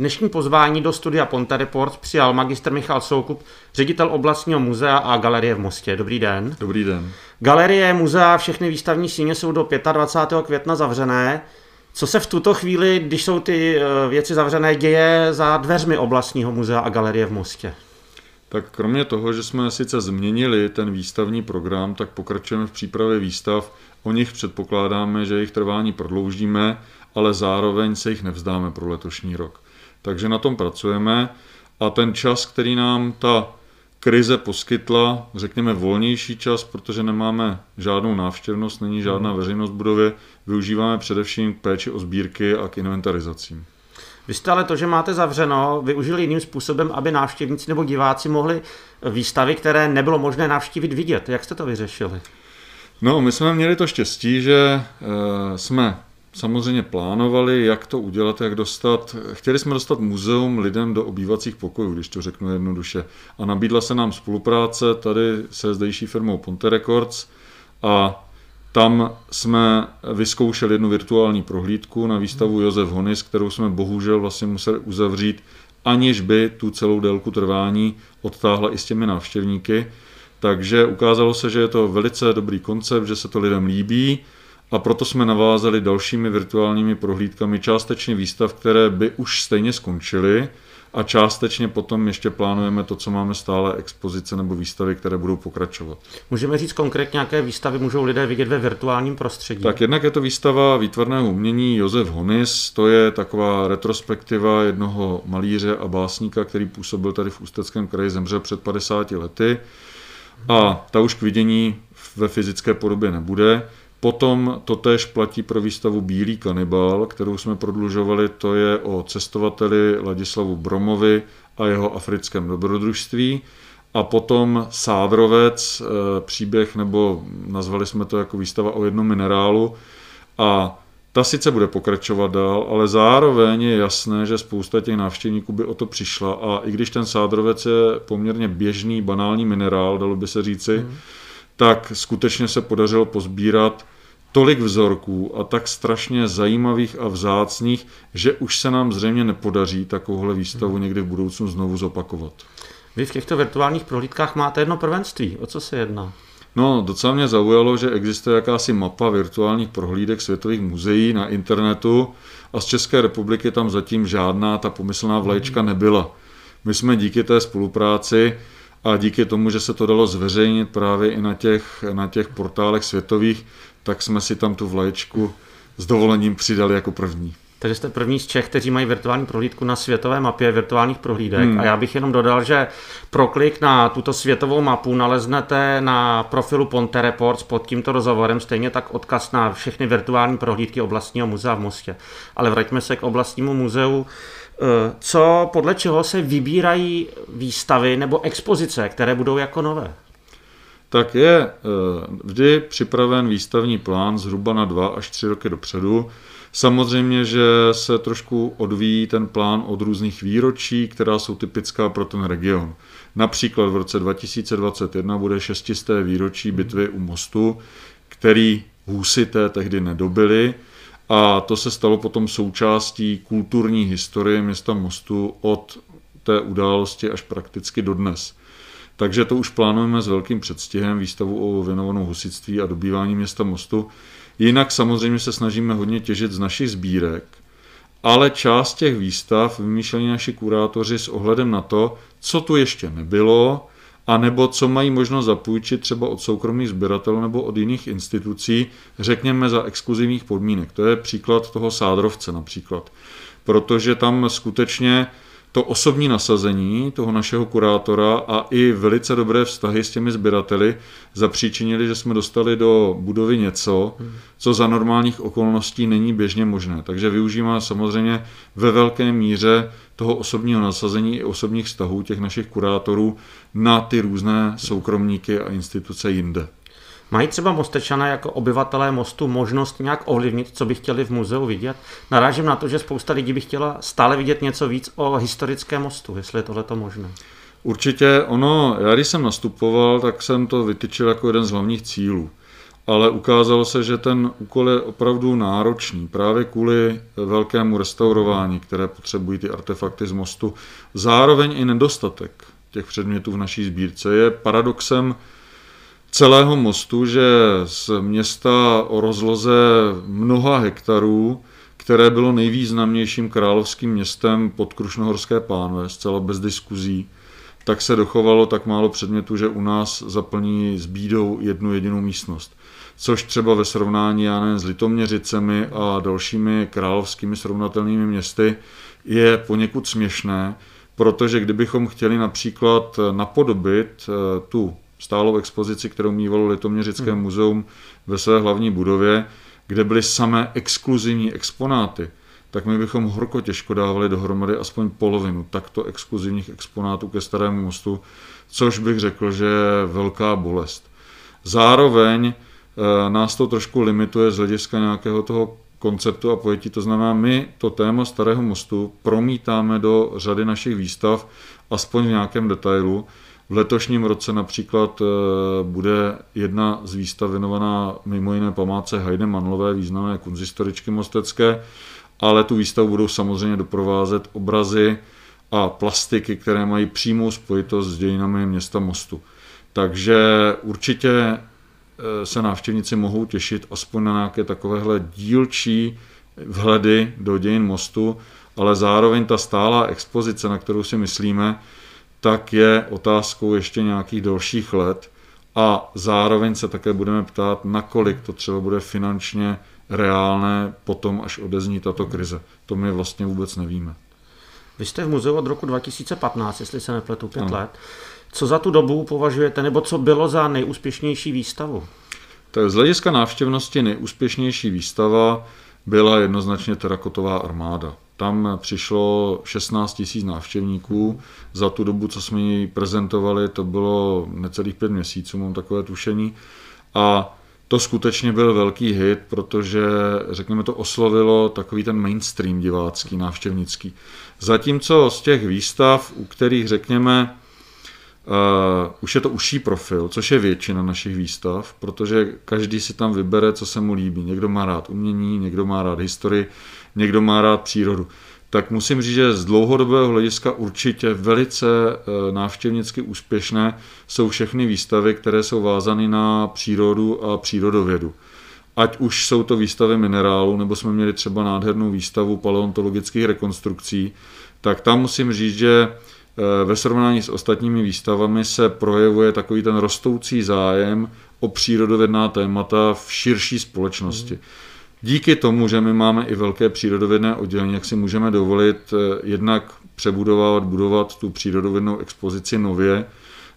Dnešní pozvání do studia Ponte Report přijal magistr Michal Soukup, ředitel oblastního muzea a galerie v Mostě. Dobrý den. Dobrý den. Galerie, muzea, všechny výstavní síně jsou do 25. května zavřené. Co se v tuto chvíli, když jsou ty eh, věci zavřené, děje za dveřmi oblastního muzea a galerie v Mostě? Tak kromě toho, že jsme sice změnili ten výstavní program, tak pokračujeme v přípravě výstav. O nich předpokládáme, že jejich trvání prodloužíme, ale zároveň se jich nevzdáme pro letošní rok. Takže na tom pracujeme a ten čas, který nám ta krize poskytla, řekněme volnější čas, protože nemáme žádnou návštěvnost, není žádná veřejnost v budově, využíváme především k péči o sbírky a k inventarizacím. Vy jste ale to, že máte zavřeno, využili jiným způsobem, aby návštěvníci nebo diváci mohli výstavy, které nebylo možné navštívit, vidět. Jak jste to vyřešili? No, my jsme měli to štěstí, že e, jsme samozřejmě plánovali, jak to udělat, jak dostat. Chtěli jsme dostat muzeum lidem do obývacích pokojů, když to řeknu jednoduše. A nabídla se nám spolupráce tady se zdejší firmou Ponte Records a tam jsme vyzkoušeli jednu virtuální prohlídku na výstavu Josef Honis, kterou jsme bohužel vlastně museli uzavřít, aniž by tu celou délku trvání odtáhla i s těmi návštěvníky. Takže ukázalo se, že je to velice dobrý koncept, že se to lidem líbí a proto jsme navázali dalšími virtuálními prohlídkami částečně výstav, které by už stejně skončily a částečně potom ještě plánujeme to, co máme stále expozice nebo výstavy, které budou pokračovat. Můžeme říct konkrétně, jaké výstavy můžou lidé vidět ve virtuálním prostředí? Tak jednak je to výstava výtvarného umění Josef Honis, to je taková retrospektiva jednoho malíře a básníka, který působil tady v Ústeckém kraji, zemřel před 50 lety a ta už k vidění ve fyzické podobě nebude. Potom to též platí pro výstavu Bílý kanibal, kterou jsme prodlužovali, to je o cestovateli Ladislavu Bromovi a jeho africkém dobrodružství. A potom Sádrovec, eh, příběh, nebo nazvali jsme to jako výstava o jednom minerálu. A ta sice bude pokračovat dál, ale zároveň je jasné, že spousta těch návštěvníků by o to přišla. A i když ten Sádrovec je poměrně běžný, banální minerál, dalo by se říci, mm tak skutečně se podařilo pozbírat tolik vzorků a tak strašně zajímavých a vzácných, že už se nám zřejmě nepodaří takovouhle výstavu hmm. někdy v budoucnu znovu zopakovat. Vy v těchto virtuálních prohlídkách máte jedno prvenství. O co se jedná? No, docela mě zaujalo, že existuje jakási mapa virtuálních prohlídek světových muzeí na internetu a z České republiky tam zatím žádná ta pomyslná vlaječka hmm. nebyla. My jsme díky té spolupráci a díky tomu, že se to dalo zveřejnit právě i na těch, na těch portálech světových, tak jsme si tam tu vlaječku s dovolením přidali jako první. Takže jste první z Čech, kteří mají virtuální prohlídku na světové mapě virtuálních prohlídek. Hmm. A já bych jenom dodal, že pro klik na tuto světovou mapu naleznete na profilu Ponte Reports pod tímto rozhovorem, stejně tak odkaz na všechny virtuální prohlídky oblastního muzea v Mostě. Ale vraťme se k oblastnímu muzeu. Eh, co, podle čeho se vybírají výstavy nebo expozice, které budou jako nové? Tak je eh, vždy připraven výstavní plán zhruba na dva až tři roky dopředu. Samozřejmě, že se trošku odvíjí ten plán od různých výročí, která jsou typická pro ten region. Například v roce 2021 bude šestisté výročí bitvy u mostu, který husité tehdy nedobili, a to se stalo potom součástí kulturní historie města Mostu od té události až prakticky do dnes. Takže to už plánujeme s velkým předstihem výstavu o věnovanou husitství a dobývání města Mostu. Jinak samozřejmě se snažíme hodně těžit z našich sbírek, ale část těch výstav vymýšleli naši kurátoři s ohledem na to, co tu ještě nebylo, a nebo co mají možnost zapůjčit třeba od soukromých sběratelů nebo od jiných institucí, řekněme za exkluzivních podmínek. To je příklad toho sádrovce například. Protože tam skutečně to osobní nasazení toho našeho kurátora a i velice dobré vztahy s těmi sběrateli zapříčinili, že jsme dostali do budovy něco, co za normálních okolností není běžně možné. Takže využíváme samozřejmě ve velké míře toho osobního nasazení i osobních vztahů těch našich kurátorů na ty různé soukromníky a instituce jinde. Mají třeba Mostečané jako obyvatelé mostu možnost nějak ovlivnit, co by chtěli v muzeu vidět? Narážím na to, že spousta lidí by chtěla stále vidět něco víc o historickém mostu, jestli je tohle možné. Určitě ono, já když jsem nastupoval, tak jsem to vytyčil jako jeden z hlavních cílů. ale ukázalo se, že ten úkol je opravdu náročný právě kvůli velkému restaurování, které potřebují ty artefakty z mostu. Zároveň i nedostatek těch předmětů v naší sbírce je paradoxem celého mostu, že z města o rozloze mnoha hektarů, které bylo nejvýznamnějším královským městem pod Krušnohorské pánve, zcela bez diskuzí, tak se dochovalo tak málo předmětů, že u nás zaplní s bídou jednu jedinou místnost. Což třeba ve srovnání, já nevím, s Litoměřicemi a dalšími královskými srovnatelnými městy je poněkud směšné, protože kdybychom chtěli například napodobit eh, tu stálou expozici, kterou mývalo Litoměřické hmm. muzeum ve své hlavní budově, kde byly samé exkluzivní exponáty, tak my bychom horko těžko dávali dohromady aspoň polovinu takto exkluzivních exponátů ke Starému mostu, což bych řekl, že je velká bolest. Zároveň e, nás to trošku limituje z hlediska nějakého toho konceptu a pojetí. To znamená, my to téma Starého mostu promítáme do řady našich výstav, aspoň v nějakém detailu. V letošním roce například eh, bude jedna z výstav věnovaná mimo jiné památce Hajde Manlové, významné kunzistoričky mostecké, ale tu výstavu budou samozřejmě doprovázet obrazy a plastiky, které mají přímou spojitost s dějinami města Mostu. Takže určitě eh, se návštěvníci mohou těšit aspoň na nějaké takovéhle dílčí vhledy do dějin mostu, ale zároveň ta stálá expozice, na kterou si myslíme, tak je otázkou ještě nějakých dalších let a zároveň se také budeme ptát, nakolik to třeba bude finančně reálné potom, až odezní tato krize. To my vlastně vůbec nevíme. Vy jste v muzeu od roku 2015, jestli se nepletu, pět ano. let. Co za tu dobu považujete, nebo co bylo za nejúspěšnější výstavu? Tak z hlediska návštěvnosti nejúspěšnější výstava byla jednoznačně terakotová armáda. Tam přišlo 16 tisíc návštěvníků. Za tu dobu, co jsme ji prezentovali, to bylo necelých pět měsíců, mám takové tušení. A to skutečně byl velký hit, protože, řekněme, to oslovilo takový ten mainstream divácký, návštěvnický. Zatímco z těch výstav, u kterých, řekněme, Uh, už je to užší profil, což je většina našich výstav, protože každý si tam vybere, co se mu líbí. Někdo má rád umění, někdo má rád historii, někdo má rád přírodu. Tak musím říct, že z dlouhodobého hlediska určitě velice uh, návštěvnicky úspěšné jsou všechny výstavy, které jsou vázány na přírodu a přírodovědu. Ať už jsou to výstavy minerálů, nebo jsme měli třeba nádhernou výstavu paleontologických rekonstrukcí, tak tam musím říct, že Eh, ve srovnání s ostatními výstavami se projevuje takový ten rostoucí zájem o přírodovědná témata v širší společnosti. Díky tomu, že my máme i velké přírodovědné oddělení, jak si můžeme dovolit eh, jednak přebudovat, budovat tu přírodovědnou expozici nově,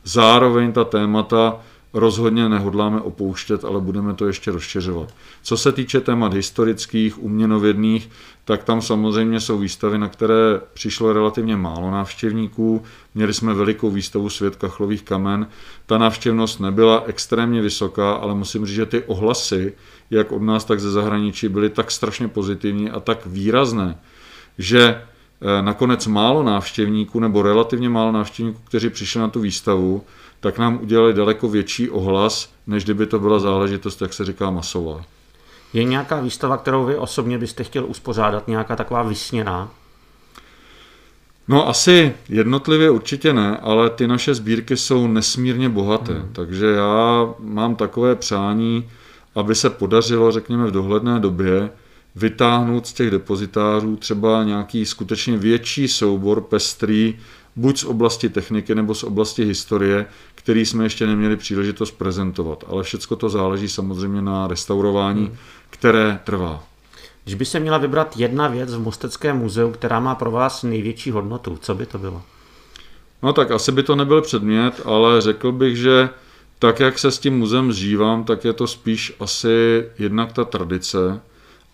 zároveň ta témata rozhodně nehodláme opouštět, ale budeme to ještě rozšiřovat. Co se týče témat historických, uměnovědných, tak tam samozřejmě jsou výstavy, na které přišlo relativně málo návštěvníků. Měli jsme velikou výstavu Svět kachlových kamen. Ta návštěvnost nebyla extrémně vysoká, ale musím říct, že ty ohlasy, jak od nás, tak ze zahraničí, byly tak strašně pozitivní a tak výrazné, že eh, nakonec málo návštěvníků nebo relativně málo návštěvníků, kteří přišli na tu výstavu, tak nám udělali daleko větší ohlas, než kdyby to byla záležitost, jak se říká, masová. Je nějaká výstava, kterou vy osobně byste chtěl uspořádat, nějaká taková vysněná? No asi jednotlivě určitě ne, ale ty naše sbírky jsou nesmírně bohaté, hmm. takže já mám takové přání, aby se podařilo, řekněme, v dohledné době vytáhnout z těch depozitářů třeba nějaký skutečně větší soubor pestrý, buď z oblasti techniky nebo z oblasti historie, který jsme ještě neměli příležitost prezentovat. Ale všechno to záleží samozřejmě na restaurování, hmm. které trvá. Když by se měla vybrat jedna věc v Mosteckém muzeu, která má pro vás největší hodnotu, co by to bylo? No tak asi by to nebyl předmět, ale řekl bych, že tak, jak se s tím muzeem zžívám, tak je to spíš asi jednak ta tradice,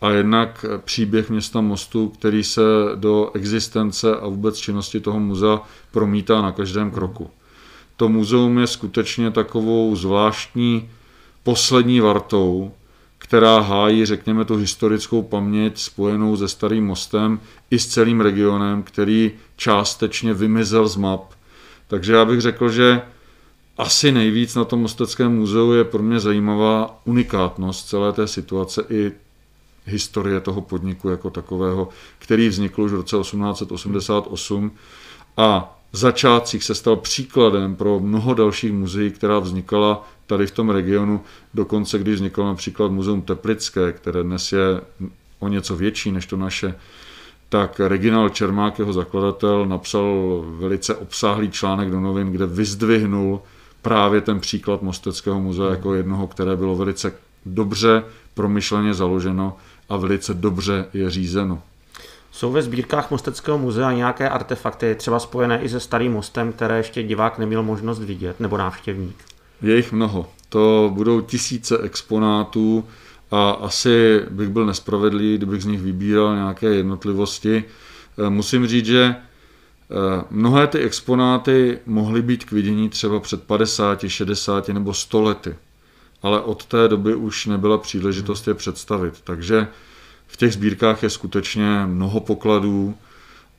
a jednak příběh města Mostu, který se do existence a vůbec činnosti toho muzea promítá na každém kroku. To muzeum je skutečně takovou zvláštní poslední vartou, která hájí, řekněme, tu historickou paměť spojenou se Starým mostem i s celým regionem, který částečně vymizel z map. Takže já bych řekl, že asi nejvíc na tom Mosteckém muzeu je pro mě zajímavá unikátnost celé té situace i historie toho podniku jako takového, který vznikl už v roce 1888 a začátcích se stal příkladem pro mnoho dalších muzeí, která vznikala tady v tom regionu, dokonce když vzniklo například Muzeum Teplické, které dnes je o něco větší než to naše, tak Reginald Čermák, jeho zakladatel, napsal velice obsáhlý článek do novin, kde vyzdvihnul právě ten příklad Mosteckého muzea jako jednoho, které bylo velice dobře promyšleně založeno a velice dobře je řízeno. Jsou ve sbírkách Mosteckého muzea nějaké artefakty, třeba spojené i se starým mostem, které ještě divák neměl možnost vidět, nebo návštěvník? Je jich mnoho. To budou tisíce exponátů a asi bych byl nespravedlivý, kdybych z nich vybíral nějaké jednotlivosti. Eh, musím říct, že eh, mnohé ty exponáty mohly být k vidění třeba před 50, 60 nebo 100 lety, ale od té doby už nebyla příležitost je představit. Takže v těch sbírkách je skutečně mnoho pokladů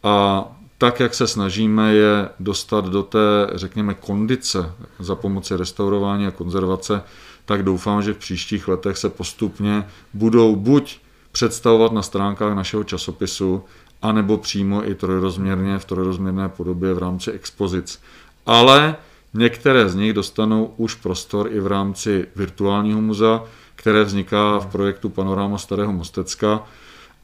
a tak, jak se snažíme je dostat do té, řekněme, kondice za pomoci restaurování a konzervace, tak doufám, že v příštích letech se postupně budou buď představovat na stránkách našeho časopisu, anebo přímo i trojrozměrně v trojrozměrné podobě v rámci expozic. Ale některé z nich dostanou už prostor i v rámci virtuálního muzea, které vzniká v projektu Panorama Starého Mostecka.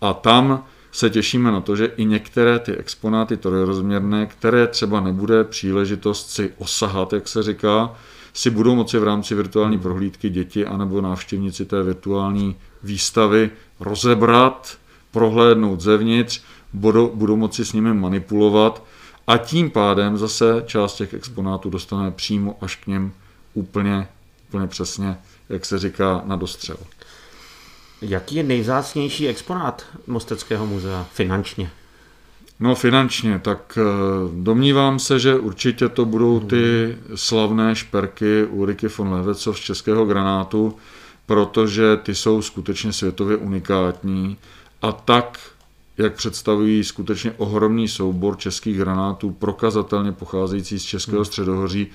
A tam se těšíme na to, že i některé ty exponáty trojrozměrné, které třeba nebude příležitost si osahat, jak se říká, si budou moci v rámci virtuální prohlídky děti anebo návštěvníci té virtuální výstavy rozebrat, prohlédnout zevnitř, budou, budou moci s nimi manipulovat a tím pádem zase část těch exponátů dostane přímo až k něm úplně, úplně přesně, jak se říká, na dostřel. Jaký je nejzácnější exponát Mosteckého muzea finančně? No finančně, tak eh, domnívám se, že určitě to budou ty slavné šperky Ulriky von Levecov z českého granátu, protože ty jsou skutečně světově unikátní a tak, jak představují skutečně ohromný soubor českých granátů, prokazatelně pocházející z Českého hmm. středohoří,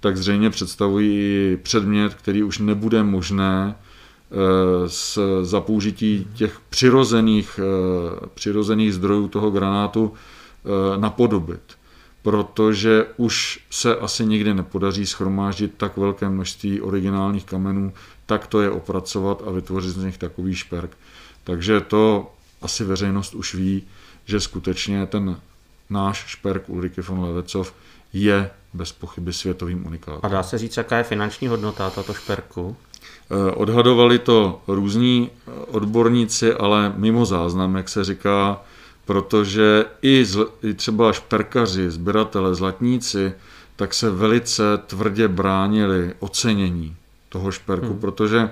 tak zřejmě představují předmět, který už nebude možné s, za použití těch přirozených, eh, přirozených zdrojů toho granátu eh, napodobit. Protože už se asi nikdy nepodaří schromáždit tak velké množství originálních kamenů, tak to je opracovat a vytvořit z nich takový šperk. Takže to asi veřejnost už ví, že skutečně ten náš šperk Ulriky von Levecov je bez pochyby světovým unikátem. A dá se říct, jaká je finanční hodnota tato šperku? Eh, odhadovali to různí eh, odborníci, ale mimo záznam, jak se říká, protože i, zl, i třeba šperkaři, sběratele, zlatníci, tak se velice tvrdě bránili ocenění toho šperku, hmm. protože eh,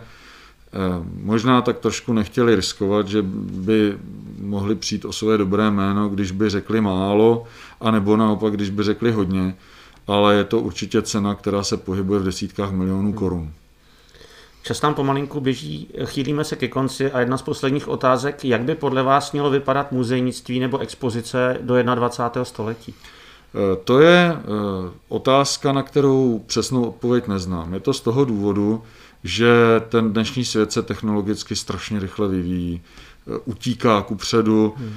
možná tak trošku nechtěli riskovat, že by mohli přijít o své dobré jméno, když by řekli málo, anebo naopak, když by řekli hodně, ale je to určitě cena, která se pohybuje v desítkách milionů hmm. korun. Čas nám pomalinku běží, chýlíme se ke konci a jedna z posledních otázek, jak by podle vás mělo vypadat muzejnictví nebo expozice do 21. století? Eh, to je eh, otázka, na kterou přesnou odpověď neznám. Je to z toho důvodu, že ten dnešní svět se technologicky strašně rychle vyvíjí, eh, utíká ku předu. Hmm.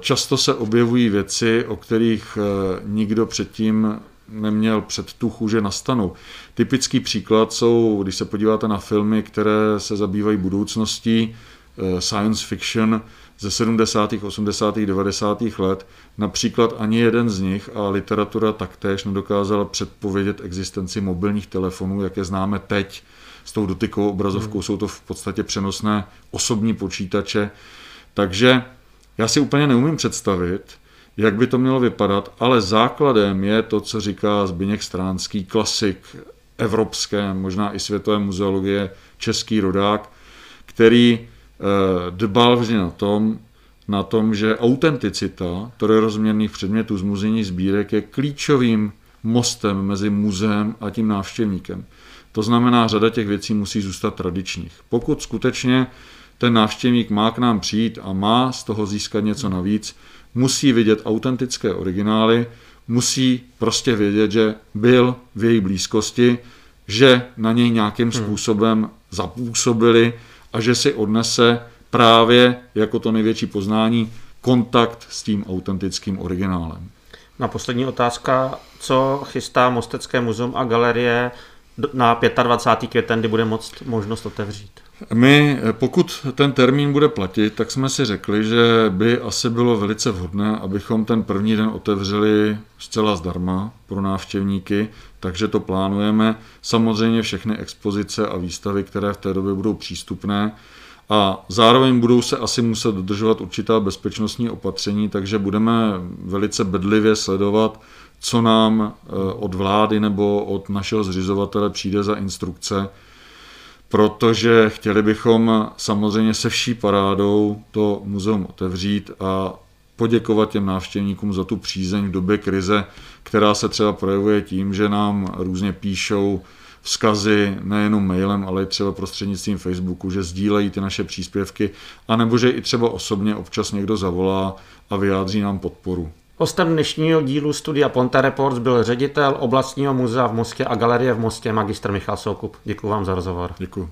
Často se objevují věci, o kterých nikdo předtím neměl před tu že nastanou. Typický příklad jsou, když se podíváte na filmy, které se zabývají budoucností, eh, science fiction ze 70., 80., 90. let, například ani jeden z nich a literatura taktéž nedokázala předpovědět existenci mobilních telefonů, jak je známe teď, s tou dotykovou obrazovkou hmm. jsou to v podstatě přenosné osobní počítače. Takže já si úplně neumím představit, jak by to mělo vypadat, ale základem je to, co říká Zbyněk Stránský, klasik evropské, možná i světové muzeologie, český rodák, který eh, dbal vždy na tom, na tom, že autenticita trojrozměrných předmětů z muzejních sbírek je klíčovým mostem mezi muzeem a tím návštěvníkem. To znamená, řada těch věcí musí zůstat tradičních. Pokud skutečně ten návštěvník má k nám přijít a má z toho získat něco navíc, musí vidět autentické originály, musí prostě vědět, že byl v její blízkosti, že na něj nějakým hmm. způsobem zapůsobili a že si odnese právě jako to největší poznání kontakt s tím autentickým originálem. Na poslední otázka, co chystá Mostecké muzeum a galerie na 25. květen, kdy bude moct možnost otevřít? My, pokud ten termín bude platit, tak jsme si řekli, že by asi bylo velice vhodné, abychom ten první den otevřeli zcela zdarma pro návštěvníky, takže to plánujeme. Samozřejmě všechny expozice a výstavy, které v té době budou přístupné, a zároveň budou se asi muset dodržovat určitá bezpečnostní opatření, takže budeme velice bedlivě sledovat, co nám eh, od vlády nebo od našeho zřizovatele přijde za instrukce, protože chtěli bychom samozřejmě se vší parádou to muzeum otevřít a poděkovat těm návštěvníkům za tu přízeň v době krize, která se třeba projevuje tím, že nám různě píšou vzkazy nejenom mailem, ale i třeba prostřednictvím Facebooku, že sdílejí ty naše příspěvky, anebo že i třeba osobně občas někdo zavolá a vyjádří nám podporu. Hostem dnešního dílu Studia Ponte Reports byl ředitel oblastního muzea v Mostě a galerie v Mostě, magistr Michal Soukup. Děkuji vám za rozhovor. Děkuji.